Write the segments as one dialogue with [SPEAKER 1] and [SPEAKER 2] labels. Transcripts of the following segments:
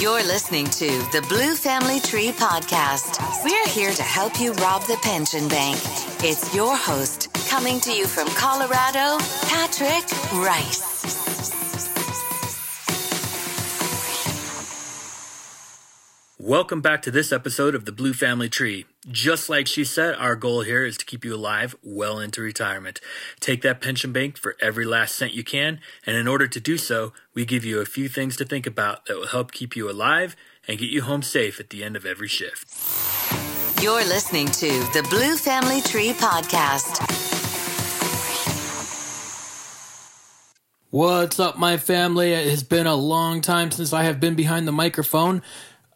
[SPEAKER 1] You're listening to the Blue Family Tree Podcast. We're here to help you rob the pension bank. It's your host, coming to you from Colorado, Patrick Rice.
[SPEAKER 2] Welcome back to this episode of the Blue Family Tree. Just like she said, our goal here is to keep you alive well into retirement. Take that pension bank for every last cent you can, and in order to do so, we give you a few things to think about that will help keep you alive and get you home safe at the end of every shift.
[SPEAKER 1] You're listening to the Blue Family Tree Podcast.
[SPEAKER 3] What's up, my family? It has been a long time since I have been behind the microphone.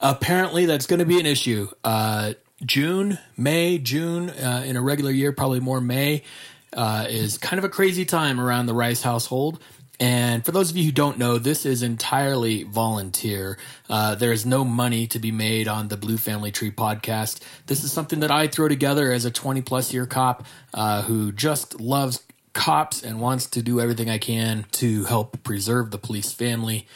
[SPEAKER 3] Apparently, that's going to be an issue. Uh, June, May, June, uh, in a regular year, probably more May, uh, is kind of a crazy time around the Rice household. And for those of you who don't know, this is entirely volunteer. Uh, there is no money to be made on the Blue Family Tree podcast. This is something that I throw together as a 20 plus year cop uh, who just loves cops and wants to do everything I can to help preserve the police family,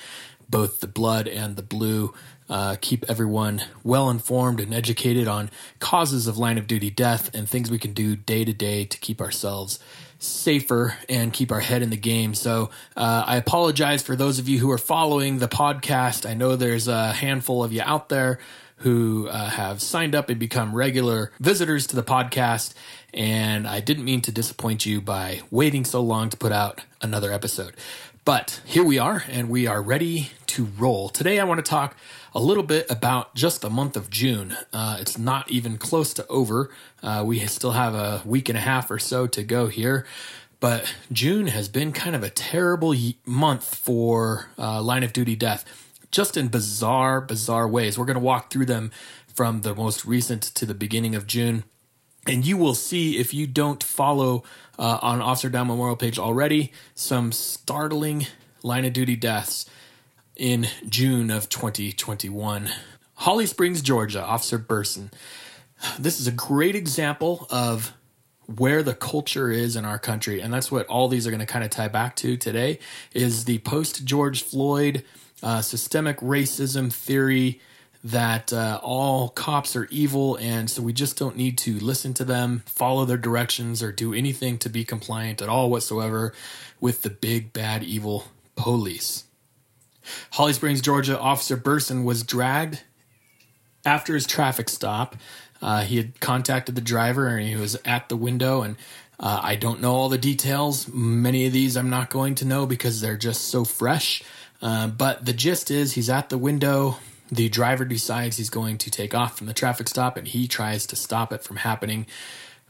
[SPEAKER 3] both the blood and the blue uh, keep everyone well informed and educated on causes of line of duty death and things we can do day to day to keep ourselves safer and keep our head in the game. So uh, I apologize for those of you who are following the podcast. I know there's a handful of you out there who uh, have signed up and become regular visitors to the podcast. And I didn't mean to disappoint you by waiting so long to put out another episode. But here we are, and we are ready to roll. Today, I want to talk a little bit about just the month of June. Uh, it's not even close to over. Uh, we still have a week and a half or so to go here. But June has been kind of a terrible month for uh, line of duty death, just in bizarre, bizarre ways. We're going to walk through them from the most recent to the beginning of June. And you will see if you don't follow uh, on Officer Down Memorial page already some startling line of duty deaths in June of 2021. Holly Springs, Georgia, Officer Burson. This is a great example of where the culture is in our country and that's what all these are going to kind of tie back to today is the post george floyd uh, systemic racism theory that uh, all cops are evil and so we just don't need to listen to them follow their directions or do anything to be compliant at all whatsoever with the big bad evil police Holly Springs, Georgia officer Burson was dragged after his traffic stop. Uh, he had contacted the driver and he was at the window and uh, I don't know all the details. Many of these I'm not going to know because they're just so fresh. Uh, but the gist is he's at the window. The driver decides he's going to take off from the traffic stop and he tries to stop it from happening.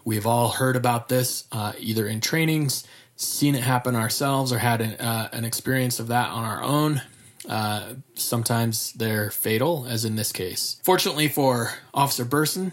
[SPEAKER 3] We've all heard about this uh, either in trainings, seen it happen ourselves, or had an, uh, an experience of that on our own. Uh, sometimes they're fatal, as in this case. Fortunately for Officer Burson,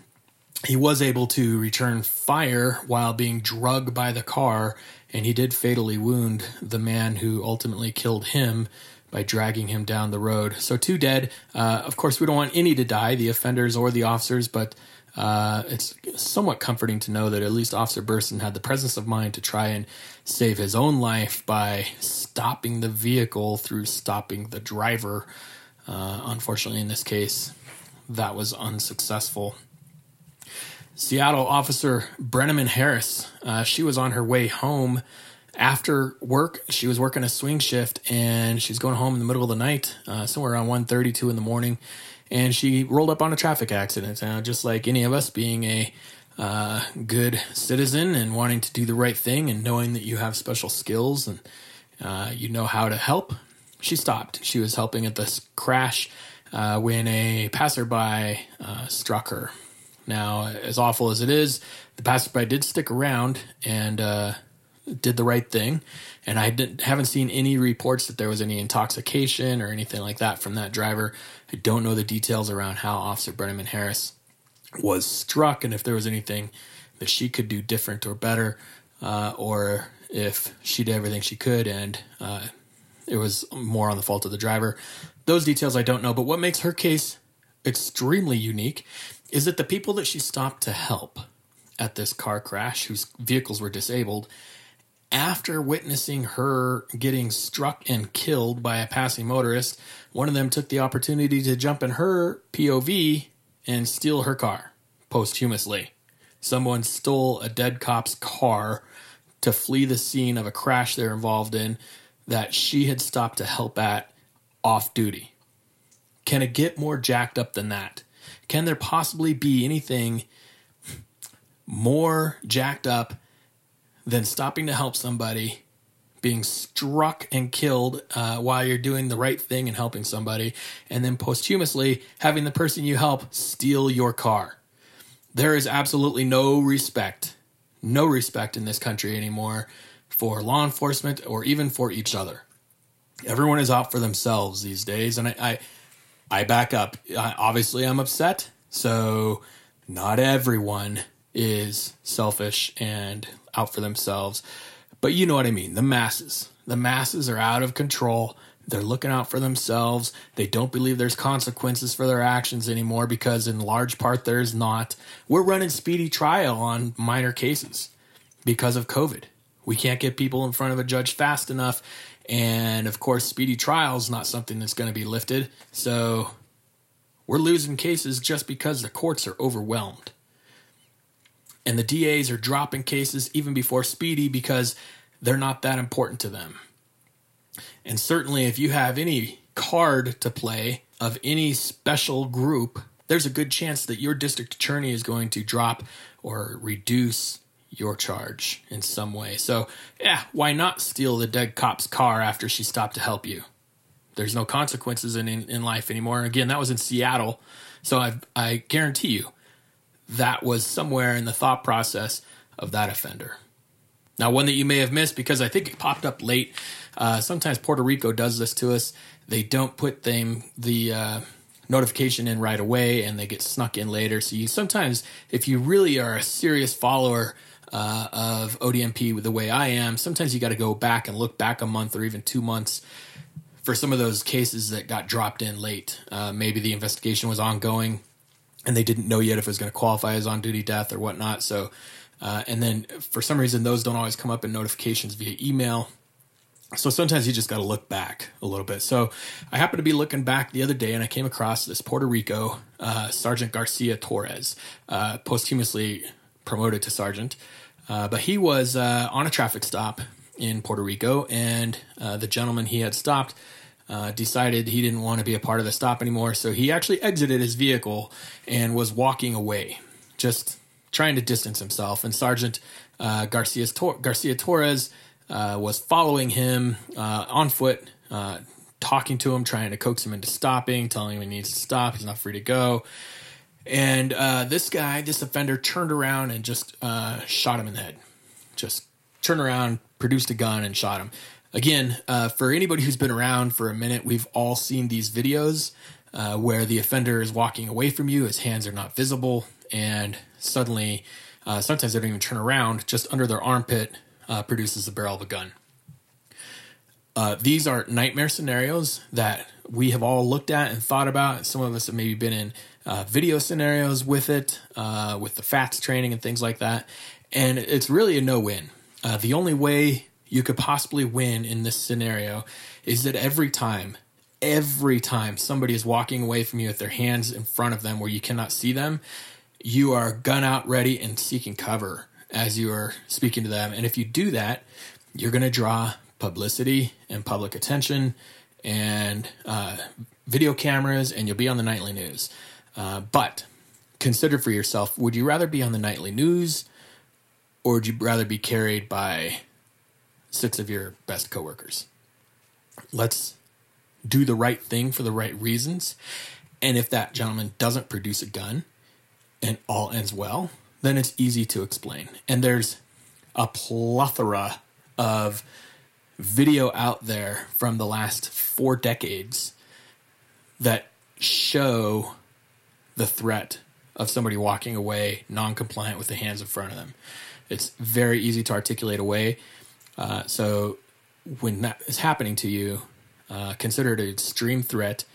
[SPEAKER 3] he was able to return fire while being drugged by the car, and he did fatally wound the man who ultimately killed him by dragging him down the road. So, two dead. Uh, of course, we don't want any to die, the offenders or the officers, but uh, it's somewhat comforting to know that at least Officer Burson had the presence of mind to try and save his own life by stopping the vehicle through stopping the driver. Uh, unfortunately, in this case, that was unsuccessful. Seattle officer Brenneman Harris, uh, she was on her way home after work. She was working a swing shift and she's going home in the middle of the night, uh, somewhere around 1.32 in the morning and she rolled up on a traffic accident. Uh, just like any of us being a uh, good citizen and wanting to do the right thing and knowing that you have special skills and uh, you know how to help, she stopped. She was helping at this crash uh, when a passerby uh, struck her. Now, as awful as it is, the passerby did stick around and did the right thing. And I haven't seen any reports that there was any intoxication or anything like that from that driver. I don't know the details around how Officer Brenneman Harris was struck and if there was anything that she could do different or better, uh, or if she did everything she could and uh, it was more on the fault of the driver. Those details I don't know, but what makes her case extremely unique is that the people that she stopped to help at this car crash, whose vehicles were disabled, after witnessing her getting struck and killed by a passing motorist, one of them took the opportunity to jump in her POV and steal her car posthumously. Someone stole a dead cop's car to flee the scene of a crash they're involved in that she had stopped to help at off duty. Can it get more jacked up than that? Can there possibly be anything more jacked up than stopping to help somebody, being struck and killed uh, while you're doing the right thing and helping somebody, and then posthumously having the person you help steal your car. There is absolutely no respect, no respect in this country anymore for law enforcement or even for each other. Everyone is out for themselves these days, and I, I, I back up. I, obviously, I'm upset. So, not everyone is selfish and out for themselves. But you know what I mean. The masses. The masses are out of control. They're looking out for themselves. They don't believe there's consequences for their actions anymore because, in large part, there's not. We're running speedy trial on minor cases because of COVID. We can't get people in front of a judge fast enough. And of course, speedy trial is not something that's going to be lifted. So we're losing cases just because the courts are overwhelmed and the DAs are dropping cases even before Speedy because they're not that important to them. And certainly, if you have any card to play of any special group, there's a good chance that your district attorney is going to drop or reduce your charge in some way. So, yeah, why not steal the dead cop's car after she stopped to help you? There's no consequences in, in, in life anymore. Again, that was in Seattle. So I, I guarantee you, that was somewhere in the thought process of that offender. Now, one that you may have missed because I think it popped up late. Uh, sometimes Puerto Rico does this to us. They don't put them the uh, notification in right away, and they get snuck in later. So you sometimes, if you really are a serious follower uh, of ODMP the way I am, sometimes you got to go back and look back a month or even two months for some of those cases that got dropped in late. Uh, maybe the investigation was ongoing and they didn't know yet if it was going to qualify as on duty death or whatnot. So, uh, and then for some reason, those don't always come up in notifications via email. So sometimes you just got to look back a little bit. So I happened to be looking back the other day and I came across this Puerto Rico uh, Sergeant Garcia Torres, uh, posthumously promoted to sergeant. Uh, but he was uh, on a traffic stop in Puerto Rico, and uh, the gentleman he had stopped uh, decided he didn't want to be a part of the stop anymore. So he actually exited his vehicle and was walking away, just trying to distance himself. And Sergeant uh, Garcia, Tor- Garcia Torres uh, was following him uh, on foot, uh, talking to him, trying to coax him into stopping, telling him he needs to stop. He's not free to go. And uh, this guy, this offender, turned around and just shot him in the head. Just turned around, produced a gun, and shot him again, uh, for anybody who's been around for a minute, we've all seen these videos uh, where the offender is walking away from you, his hands are not visible, and suddenly, uh, sometimes they don't even turn around, just under their armpit uh, produces the barrel of a gun. Uh, these are nightmare scenarios that we have all looked at and thought about. Some of us have maybe been in uh, video scenarios with it, with the FATS training and things like that. And it's really a no win. the only way you could possibly win in this scenario is that every time, every time somebody is walking away from you with their hands in front of them where you cannot see them, you are gun out ready and seeking cover as you are speaking to them. And if you do that, you're going to draw publicity and public attention and uh, video cameras, and you'll be on the nightly news. Uh, but consider for yourself would you rather be on the nightly news or would you rather be carried by six of your best coworkers. Let's do the right thing for the right reasons. And if that gentleman doesn't produce a gun and all ends well, then it's easy to explain. And there's a plethora of video out there from the last four decades that show the threat of somebody walking away non compliant with the hands in front of them. It's very easy to articulate away. Uh, so when that is happening to you, uh, consider it an extreme threat.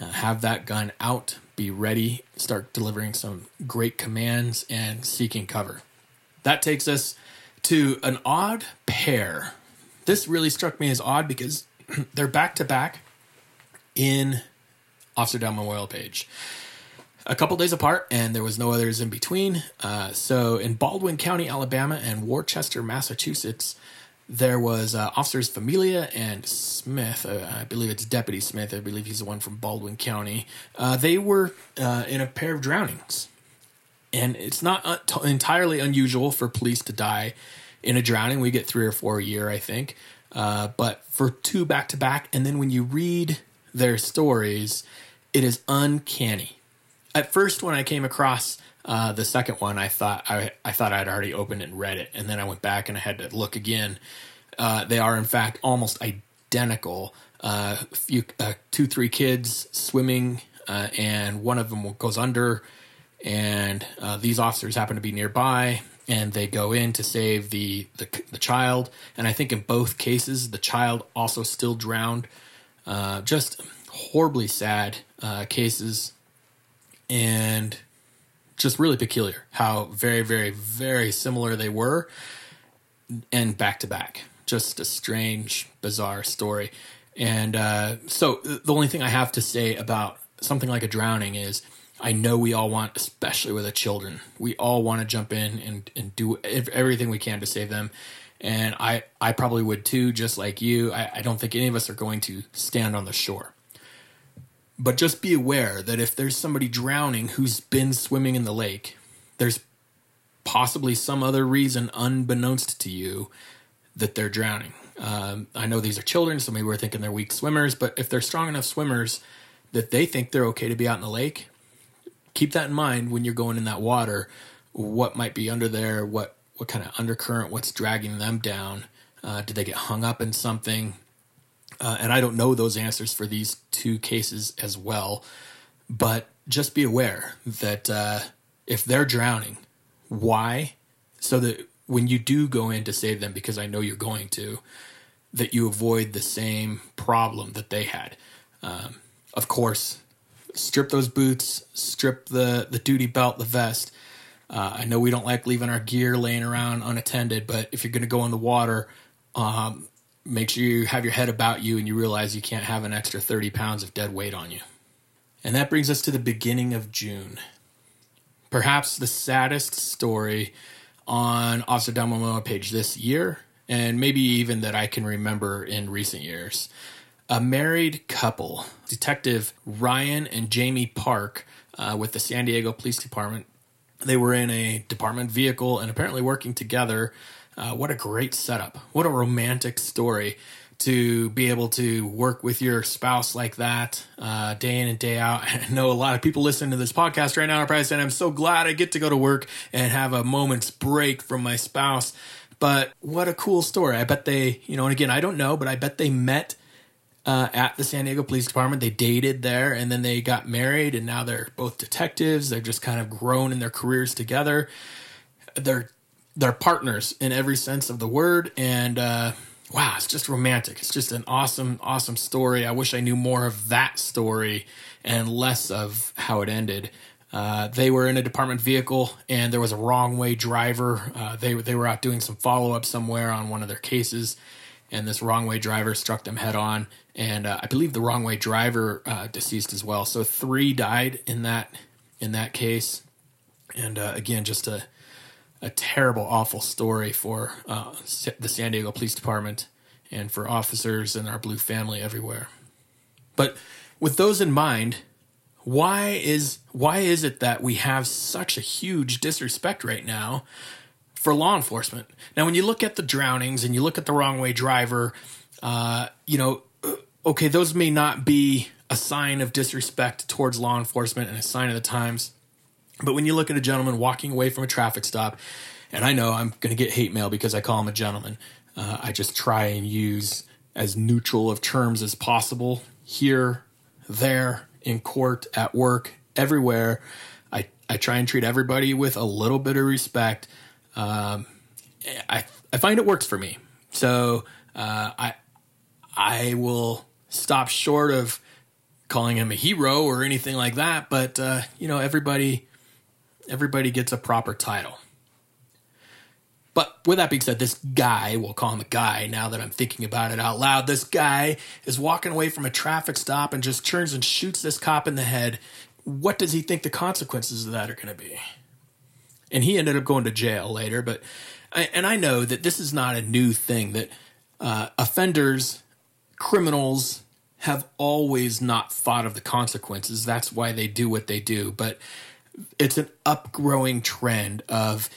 [SPEAKER 3] Uh, have that gun out, be ready, start delivering some great commands and seeking cover. That takes us to an odd pair. This really struck me as odd because they're back to back in Officer Down Memorial Page. A couple days apart, and there was no others in between. Uh, so, in Baldwin County, Alabama, and Worcester, Massachusetts, there was uh, officers Familia and Smith. Uh, I believe it's Deputy Smith. I believe he's the one from Baldwin County. Uh, they were uh, in a pair of drownings, and it's not t- entirely unusual for police to die in a drowning. We get three or four a year, I think. Uh, but for two back to back, and then when you read their stories, it is uncanny. At first, when I came across uh, the second one, I thought I, I thought I'd already opened it and read it, and then I went back and I had to look again. Uh, they are in fact almost identical. Uh, few, uh, two, three kids swimming, uh, and one of them goes under, and uh, these officers happen to be nearby, and they go in to save the, the the child. And I think in both cases, the child also still drowned. just horribly sad cases, and just really peculiar how very, very, very similar they were and back to back. Just a strange, bizarre story. And uh, so the only thing I have to say about something like a drowning is I know we all want, especially with the children, we all want to jump in and, and do everything we can to save them. And I, I probably would too, just like you. I, I don't think any of us are going to stand on the shore. But just be aware that if there's somebody drowning who's been swimming in the lake, there's possibly some other reason unbeknownst to you that they're drowning. Um, I know these are children, so maybe we're thinking they're weak swimmers, but if they're strong enough swimmers that they think they're okay to be out in the lake, keep that in mind when you're going in that water. What might be under there? What what kind of undercurrent? What's dragging them down? Uh, did they get hung up in something? Uh, and I don't know those answers for these two cases as well. But just be aware that uh, if they're drowning, why? So that when you do go in to save them, because I know you're going to, that you avoid the same problem that they had. Um, of course, strip those boots, strip the, the duty belt, the vest. Uh, I know we don't like leaving our gear laying around unattended, but if you're going to go in the water, um, make sure you have your head about you and you realize you can't have an extra 30 pounds of dead weight on you. And that brings us to the beginning of June. Perhaps the saddest story on Officer Memorial page this year, and maybe even that I can remember in recent years. A married couple, Detective Ryan and Jamie Park, uh, with the San Diego Police Department, they were in a department vehicle and apparently working together uh, what a great setup. What a romantic story to be able to work with your spouse like that uh, day in and day out. I know a lot of people listening to this podcast right now are probably saying, I'm so glad I get to go to work and have a moment's break from my spouse. But what a cool story. I bet they, you know, and again, I don't know, but I bet they met uh, at the San Diego Police Department. They dated there and then they got married and now they're both detectives. They've just kind of grown in their careers together. They're they're partners in every sense of the word and uh, wow it's just romantic. It's just an awesome awesome story. I wish i knew more of that story and less of how it ended. Uh, they were in a department vehicle and there was a wrong way driver. Uh, they, they were out doing some follow-up somewhere on one of their cases and this wrong way driver struck them head on and uh, i believe the wrong way driver uh, deceased as well. So three died in that in that case. And uh, again just a a terrible, awful story for uh, the San Diego Police Department and for officers and our blue family everywhere. But with those in mind, why is why is it that we have such a huge disrespect right now for law enforcement? Now, when you look at the drownings and you look at the wrong way driver, uh, you know, okay, those may not be a sign of disrespect towards law enforcement and a sign of the times. But when you look at a gentleman walking away from a traffic stop, and I know I'm going to get hate mail because I call him a gentleman, uh, I just try and use as neutral of terms as possible here, there, in court, at work, everywhere. I, I try and treat everybody with a little bit of respect. Um, I, I find it works for me. So uh, I, I will stop short of calling him a hero or anything like that. But, uh, you know, everybody everybody gets a proper title. But with that being said, this guy, we'll call him a guy now that I'm thinking about it out loud, this guy is walking away from a traffic stop and just turns and shoots this cop in the head. What does he think the consequences of that are going to be? And he ended up going to jail later. But, and I know that this is not a new thing, that uh, offenders, criminals, have always not thought of the consequences. That's why they do what they do. But it's an upgrowing trend of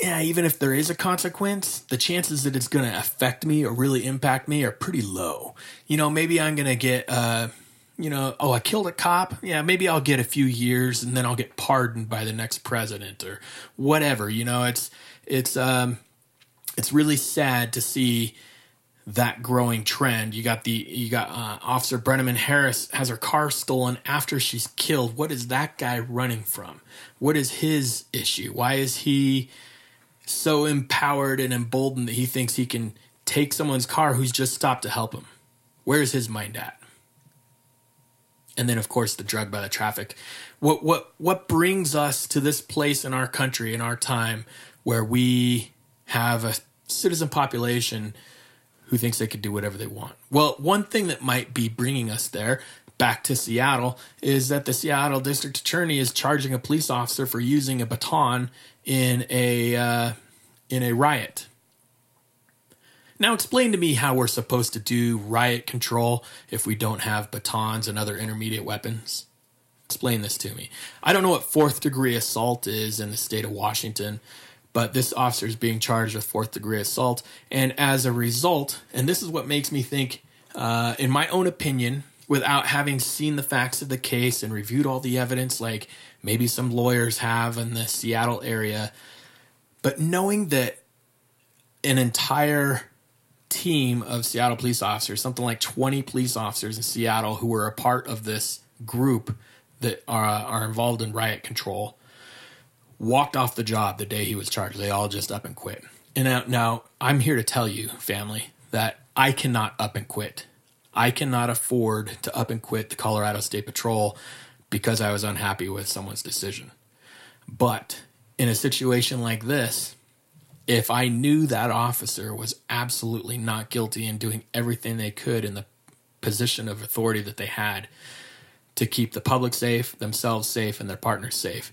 [SPEAKER 3] yeah, even if there is a consequence, the chances that it's going to affect me or really impact me are pretty low. You know, maybe I'm going to get, uh, you know, oh, I killed a cop. Yeah, maybe I'll get a few years and then I'll get pardoned by the next president or whatever. You know, it's it's um, it's really sad to see that growing trend. You got the you got uh, Officer Brenneman Harris has her car stolen after she's killed. What is that guy running from? What is his issue? Why is he so empowered and emboldened that he thinks he can take someone's car who's just stopped to help him? Where's his mind at? And then of course the drug by the traffic. What what what brings us to this place in our country in our time where we have a citizen population who thinks they could do whatever they want. Well, one thing that might be bringing us there back to Seattle is that the Seattle district attorney is charging a police officer for using a baton in a uh, in a riot. Now, explain to me how we're supposed to do riot control if we don't have batons and other intermediate weapons. Explain this to me. I don't know what fourth degree assault is in the state of Washington but this officer is being charged with fourth degree assault. And as a result, and this is what makes me think, uh, in my own opinion, without having seen the facts of the case and reviewed all the evidence, like maybe some lawyers have in the Seattle area, but knowing that an entire team of Seattle police officers, something like 20 police officers in Seattle who were a part of this group that are, are involved in riot control, walked off the job the day he was charged. They all just up and quit. And now, now I'm here to tell you, family, that I cannot up and quit. I cannot afford to up and quit the Colorado State Patrol because I was unhappy with someone's decision. But in a situation like this, if I knew that officer was absolutely not guilty and doing everything they could in the position of authority that they had to keep the public safe, themselves safe, and their partners safe,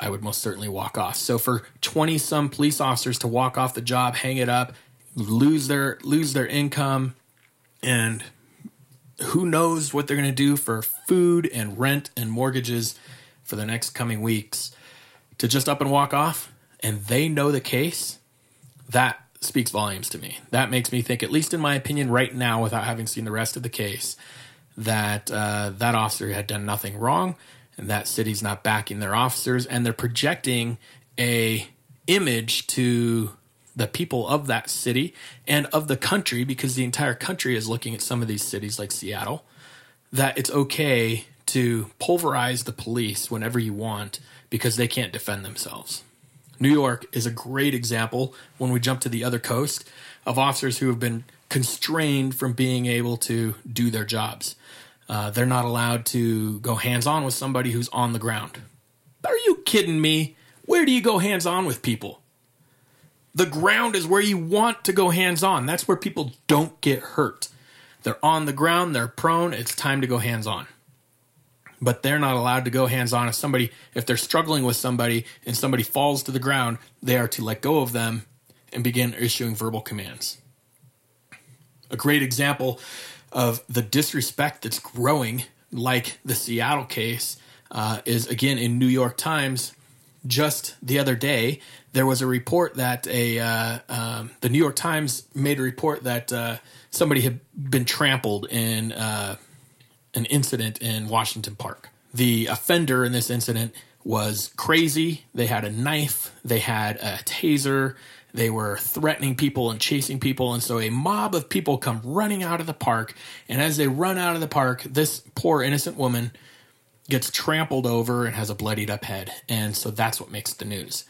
[SPEAKER 3] I would most certainly walk off. So for 20 some police officers to walk off the job, hang it up, lose their lose their income and who knows what they're going to do for food and rent and mortgages for the next coming weeks to just up and walk off and they know the case that speaks volumes to me that makes me think at least in my opinion right now without having seen the rest of the case that uh, that officer had done nothing wrong and that city's not backing their officers and they're projecting a image to the people of that city and of the country because the entire country is looking at some of these cities like Seattle that it's okay to pulverize the police whenever you want because they can't defend themselves. New York is a great example when we jump to the other coast of officers who have been constrained from being able to do their jobs. Uh, they're not allowed to go hands on with somebody who's on the ground. Are you kidding me? Where do you go hands on with people? The ground is where you want to go hands on. That's where people don't get hurt. They're on the ground, they're prone, it's time to go hands on. But they're not allowed to go hands on if somebody if they're struggling with somebody and somebody falls to the ground, they are to let go of them and begin issuing verbal commands. A great example of the disrespect that's growing, like the Seattle case, uh, is again in New York Times. Just the other day, there was a report that a uh, um, the New York Times made a report that uh, somebody had been trampled in uh, an incident in Washington Park. The offender in this incident was crazy. They had a knife. They had a taser. They were threatening people and chasing people. And so a mob of people come running out of the park. And as they run out of the park, this poor innocent woman gets trampled over and has a bloodied up head. And so that's what makes the news.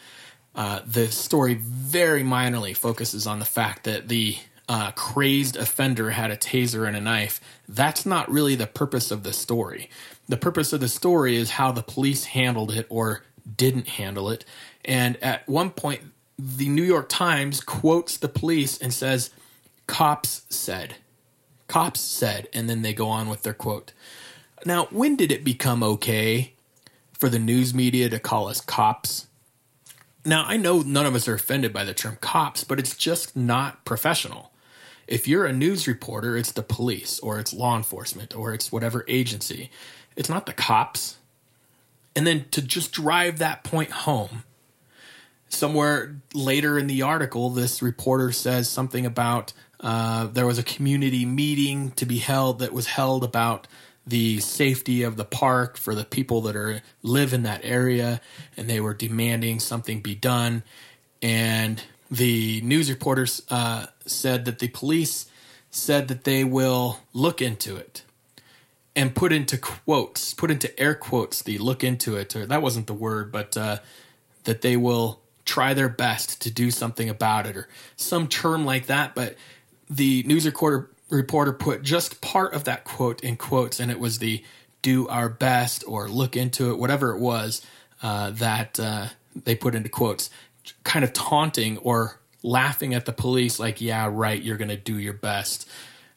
[SPEAKER 3] Uh, the story very minorly focuses on the fact that the uh, crazed offender had a taser and a knife. That's not really the purpose of the story. The purpose of the story is how the police handled it or didn't handle it. And at one point, the New York Times quotes the police and says, Cops said. Cops said. And then they go on with their quote. Now, when did it become okay for the news media to call us cops? Now, I know none of us are offended by the term cops, but it's just not professional. If you're a news reporter, it's the police or it's law enforcement or it's whatever agency. It's not the cops. And then to just drive that point home, somewhere later in the article, this reporter says something about uh, there was a community meeting to be held that was held about the safety of the park for the people that are live in that area, and they were demanding something be done. And the news reporters uh, said that the police said that they will look into it and put into quotes, put into air quotes, the look into it, or that wasn't the word, but uh, that they will try their best to do something about it, or some term like that. But the news reporter put just part of that quote in quotes, and it was the "do our best" or "look into it," whatever it was uh, that uh, they put into quotes, kind of taunting or laughing at the police, like, "Yeah, right, you're going to do your best."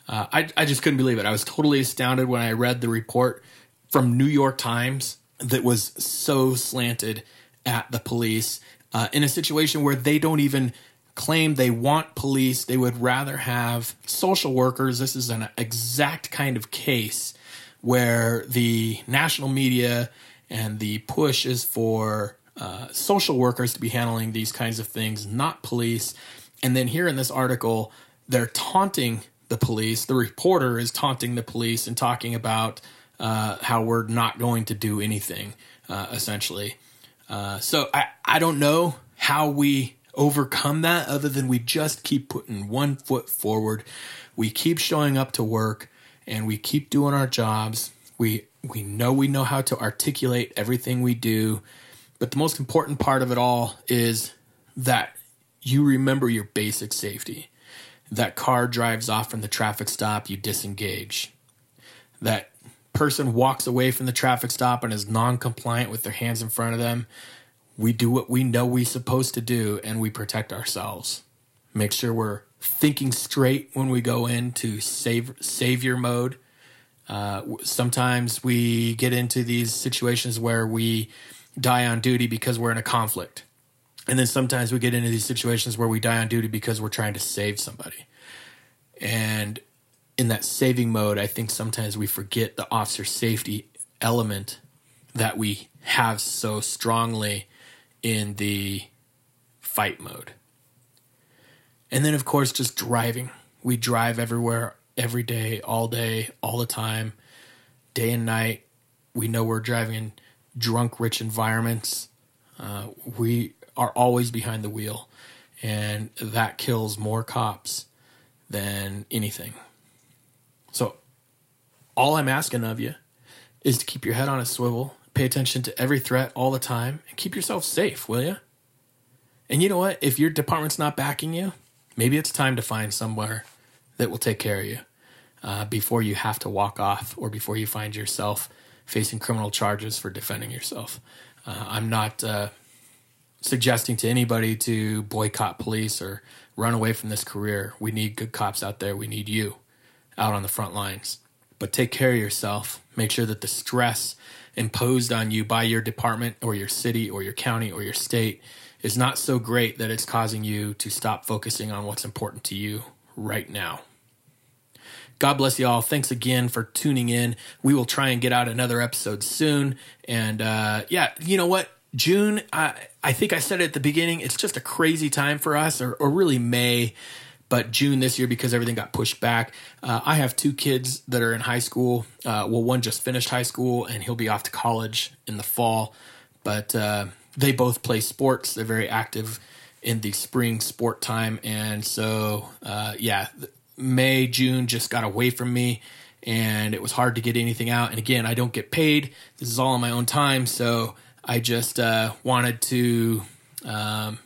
[SPEAKER 3] Uh, I, I just couldn't believe it. I was totally astounded when I read the report from New York Times that was so slanted at the police uh, in a situation where they don't even claim they want police. They would rather have social workers. This is an exact kind of case where the national media and the push is for uh, social workers to be handling these kinds of things, not police. And then here in this article, they're taunting the police. The reporter is taunting the police and talking about uh, how we're not going to do anything, uh, essentially. Uh, so I, I don't know how we overcome that other than we just keep putting one foot forward. We keep showing up to work and we keep doing our jobs. We we know we know how to articulate everything we do. But the most important part of it all is that you remember your basic safety that car drives off from the traffic stop, you disengage. That person walks away from the traffic stop and is non compliant with their hands in front of them, we do what we know we're supposed to do and we protect ourselves. Make sure we're thinking straight when we go into save, savior mode. Uh, sometimes we get into these situations where we die on duty because we're in a conflict. And then sometimes we get into these situations where we die on duty because we're trying to save somebody. And in that saving mode, I think sometimes we forget the officer safety element that we have so strongly in the fight mode. And then, of course, just driving. We drive everywhere, every day, all day, all the time, day and night. We know we're driving in drunk, rich environments. Uh, we are always behind the wheel, and that kills more cops than anything. So, all I'm asking of you is to keep your head on a swivel, pay attention to every threat all the time, and keep yourself safe, will you? And you know what? If your department's not backing you, maybe it's time to find somewhere that will take care of you uh, before you have to walk off or before you find yourself facing criminal charges for defending yourself. Uh, I'm not uh, suggesting to anybody to boycott police or run away from this career. We need good cops out there. We need you out on the front lines. But take care of yourself. Make sure that the stress imposed on you by your department or your city or your county or your state is not so great that it's causing you to stop focusing on what's important to you right now. God bless you all. Thanks again for tuning in. We will try and get out another episode soon. And uh, yeah, you know what? June, I, I think I said it at the beginning, it's just a crazy time for us, or, or really May, but June this year because everything got pushed back. Uh, I have two kids that are in high school. Uh, well, one just finished high school and he'll be off to college in the fall, but uh, they both play sports. They're very active in the spring sport time. And so, uh, yeah, May, June just got away from me and it was hard to get anything out. And again, I don't get paid. This is all on my own time. So, I just uh, wanted to um,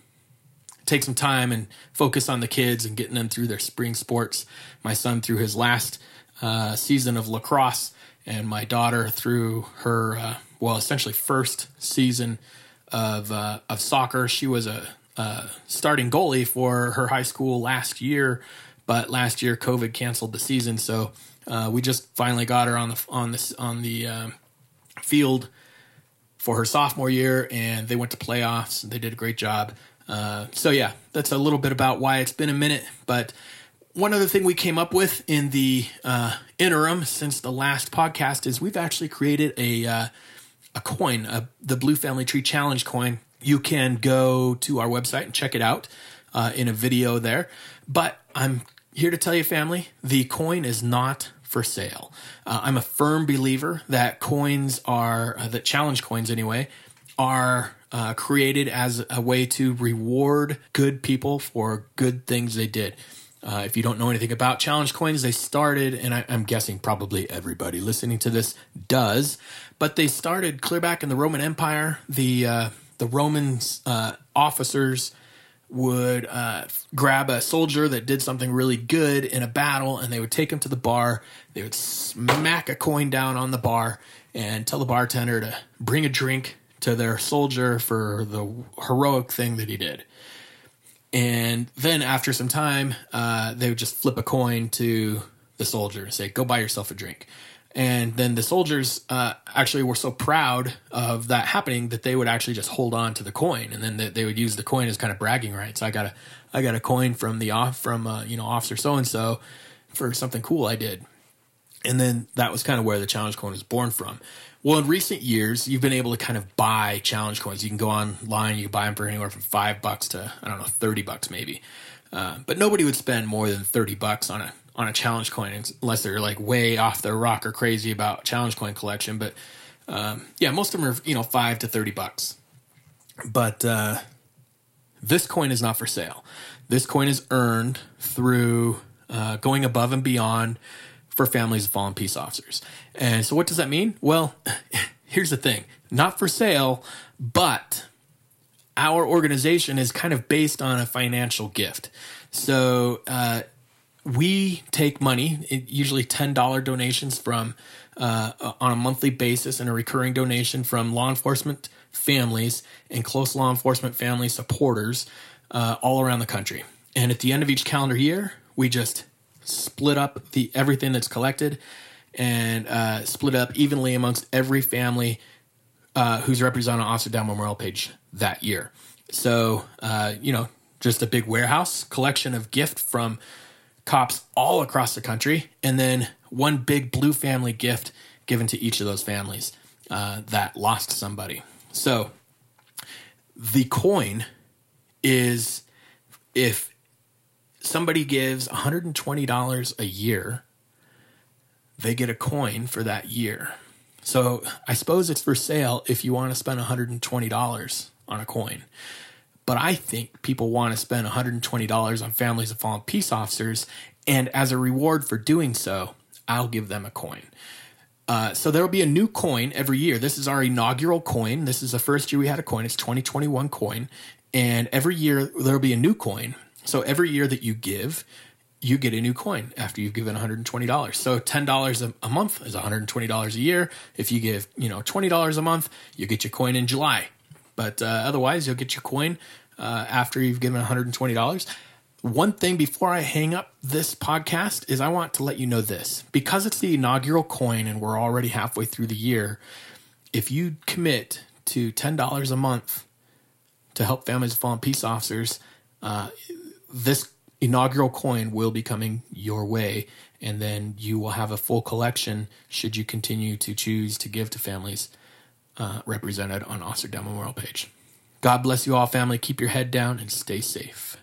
[SPEAKER 3] take some time and focus on the kids and getting them through their spring sports. My son through his last uh, season of lacrosse, and my daughter through her uh, well, essentially first season of uh, of soccer. She was a starting goalie for her high school last year, but last year COVID canceled the season, so uh, we just finally got her on the on this on the um, field for her sophomore year, and they went to playoffs. They did a great job. Uh, so yeah, that's a little bit about why it's been a minute. But one other thing we came up with in the uh, interim since the last podcast is we've actually created a uh, a coin, a, the Blue Family Tree Challenge coin. You can go to our website and check it out uh, in a video there. But I'm here to tell you, family, the coin is not for sale. Uh, I'm a firm believer that coins are, that challenge coins anyway, are uh, created as a way to reward good people for good things they did. Uh, if you don't know anything about challenge coins, they started, and I, am guessing probably everybody listening to this does, but they started clear back in the Roman Empire. The uh, the Romans uh, officers would uh, grab a soldier that did something really good in a battle and they would take him to the bar. They would smack a coin down on the bar and tell the bartender to bring a drink to their soldier for the heroic thing that he did. And then after some time, uh, they would just flip a coin to the soldier and say, Go buy yourself a drink. And then the soldiers uh, actually were so proud of that happening that they would actually just hold on to the coin, and then they, they would use the coin as kind of bragging rights. I got a, I got a coin from the off from uh, you know officer so and so for something cool I did, and then that was kind of where the challenge coin was born from. Well, in recent years, you've been able to kind of buy challenge coins. You can go online, you can buy them for anywhere from five bucks to I don't know thirty bucks maybe. Uh, but nobody would spend more than thirty bucks on a on a challenge coin unless they're like way off their rock or crazy about challenge coin collection. But um, yeah, most of them are you know five to thirty bucks. But uh, this coin is not for sale. This coin is earned through uh, going above and beyond for families of fallen peace officers. And so, what does that mean? Well, here's the thing: not for sale, but our organization is kind of based on a financial gift. So uh, we take money, usually $10 donations from uh, on a monthly basis and a recurring donation from law enforcement families and close law enforcement family supporters uh, all around the country. And at the end of each calendar year, we just split up the everything that's collected and uh, split up evenly amongst every family uh, who's represented on Officer Down Memorial page that year. So, uh, you know, just a big warehouse collection of gift from cops all across the country, and then one big blue family gift given to each of those families uh, that lost somebody. So the coin is if somebody gives $120 a year, they get a coin for that year. So I suppose it's for sale if you want to spend $120 on a coin. But I think people want to spend $120 on families of fallen peace officers. And as a reward for doing so, I'll give them a coin. Uh, so there will be a new coin every year. This is our inaugural coin. This is the first year we had a coin. It's 2021 coin. And every year there will be a new coin. So every year that you give, you get a new coin after you've given $120. So $10 a, month is $120 a year. If you give, you know, $20 a month, you get your coin in July. But uh, otherwise, you'll get your coin uh, after you've given $120. One thing before I hang up this podcast is I want to let you know this. Because it's the inaugural coin and we're already halfway through the year, if you commit to $10 a month to help families of fallen peace officers, uh, this inaugural coin will be coming your way. And then you will have a full collection should you continue to choose to give to families uh, represented on Down Memorial page. God bless you all, family. Keep your head down and stay safe.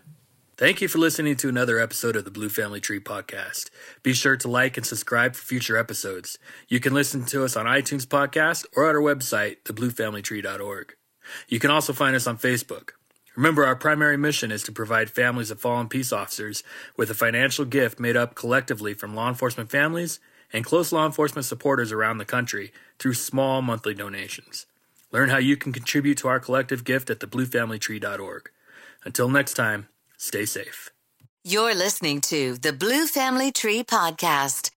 [SPEAKER 2] Thank you for listening to another episode of the Blue Family Tree Podcast. Be sure to like and subscribe for future episodes. You can listen to us on iTunes Podcast or at our website, thebluefamilytree.org. You can also find us on Facebook. Remember, our primary mission is to provide families of fallen peace officers with a financial gift made up collectively from law enforcement families and close law enforcement supporters around the country through small monthly donations. Learn how you can contribute to our collective gift at thebluefamilytree.org. Until next time, stay safe.
[SPEAKER 1] You're listening to the Blue Family Tree Podcast.